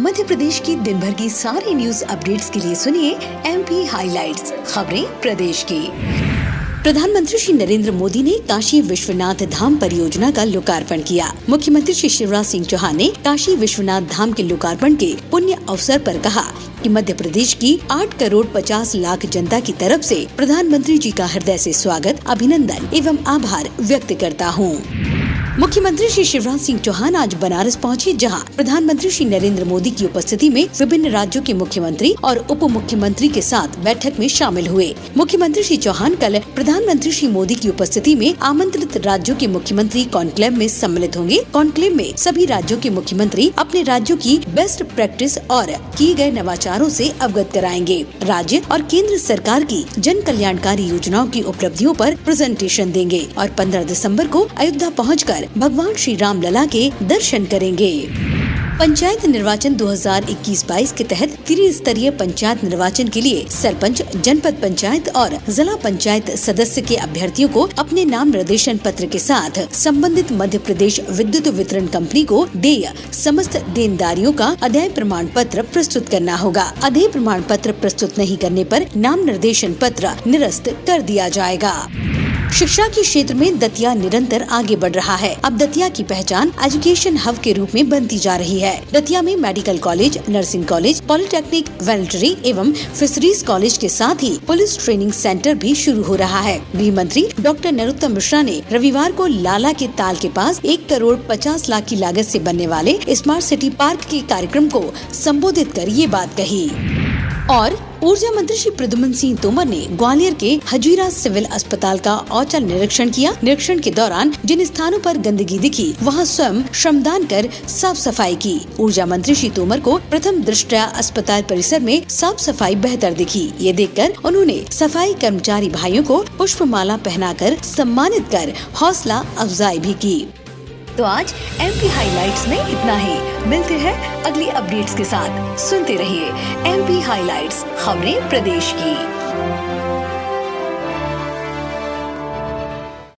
मध्य प्रदेश की दिन भर की सारी न्यूज़ अपडेट्स के लिए सुनिए एम पी हाईलाइट्स खबरें प्रदेश की। प्रधानमंत्री श्री नरेंद्र मोदी ने काशी विश्वनाथ धाम परियोजना का लोकार्पण किया। मुख्यमंत्री श्री शिवराज सिंह चौहान ने काशी विश्वनाथ धाम के लोकार्पण के पुण्य अवसर पर कहा कि मध्य प्रदेश की 8 करोड़ 50 लाख जनता की तरफ़ से प्रधानमंत्री जी का हृदय से स्वागत, अभिनंदन एवं आभार व्यक्त करता हूँ। मुख्यमंत्री श्री शिवराज सिंह चौहान आज बनारस पहुँचे, जहाँ प्रधानमंत्री श्री नरेंद्र मोदी की उपस्थिति में विभिन्न राज्यों के मुख्यमंत्री और उप मुख्यमंत्री के साथ बैठक में शामिल हुए। मुख्यमंत्री श्री चौहान कल प्रधानमंत्री श्री मोदी की उपस्थिति में आमंत्रित राज्यों के मुख्यमंत्री कॉन्क्लेव में सम्मिलित होंगे। कॉन्क्लेव में सभी राज्यों के मुख्यमंत्री अपने राज्यों की बेस्ट प्रैक्टिस और किए गए नवाचारों से अवगत कराएँगे। राज्य और केंद्र सरकार की जन कल्याणकारी योजनाओं की उपलब्धियों पर प्रेजेंटेशन देंगे और 15 दिसंबर को अयोध्या पहुंचकर भगवान श्री राम लला के दर्शन करेंगे। पंचायत निर्वाचन 2021-22 के तहत त्रिस्तरीय पंचायत निर्वाचन के लिए सरपंच, जनपद पंचायत और जिला पंचायत सदस्य के अभ्यर्थियों को अपने नाम निर्देशन पत्र के साथ संबंधित मध्य प्रदेश विद्युत वितरण कंपनी को देय समस्त देनदारियों का अध्यय प्रमाण पत्र प्रस्तुत करना होगा। अध्याय प्रमाण पत्र प्रस्तुत नहीं करने आरोप नाम निर्देशन पत्र निरस्त कर दिया जाएगा। शिक्षा के क्षेत्र में दतिया निरंतर आगे बढ़ रहा है। अब दतिया की पहचान एजुकेशन हब के रूप में बनती जा रही है। दतिया में medical college, nursing college, polytechnic veterinary एवं फिशरीज कॉलेज के साथ ही पुलिस ट्रेनिंग सेंटर भी शुरू हो रहा है। गृह मंत्री डॉक्टर नरोत्तम मिश्रा ने रविवार को लाला के ताल के पास एक करोड़ पचास लाख की लागत ऐसी बनने वाले स्मार्ट सिटी पार्क के कार्यक्रम को संबोधित कर ये बात कही। और ऊर्जा मंत्री श्री प्रद्युमन सिंह तोमर ने ग्वालियर के हजीरा सिविल अस्पताल का औचल निरीक्षण किया। निरीक्षण के दौरान जिन स्थानों पर गंदगी दिखी, वहाँ स्वयं श्रमदान कर साफ़ सफ़ाई की। ऊर्जा मंत्री श्री तोमर को प्रथम दृष्टया अस्पताल परिसर में साफ़ सफ़ाई बेहतर दिखी। ये देखकर उन्होंने सफ़ाई कर्मचारी भाइयों को पुष्प पुष्पमाला पहनाकर सम्मानित कर हौसला अफजाई भी की। तो आज एम पी हाईलाइट में इतना ही। मिलते हैं अगली अपडेट्स के साथ। सुनते रहिए एम पी हाईलाइट खबरें प्रदेश की।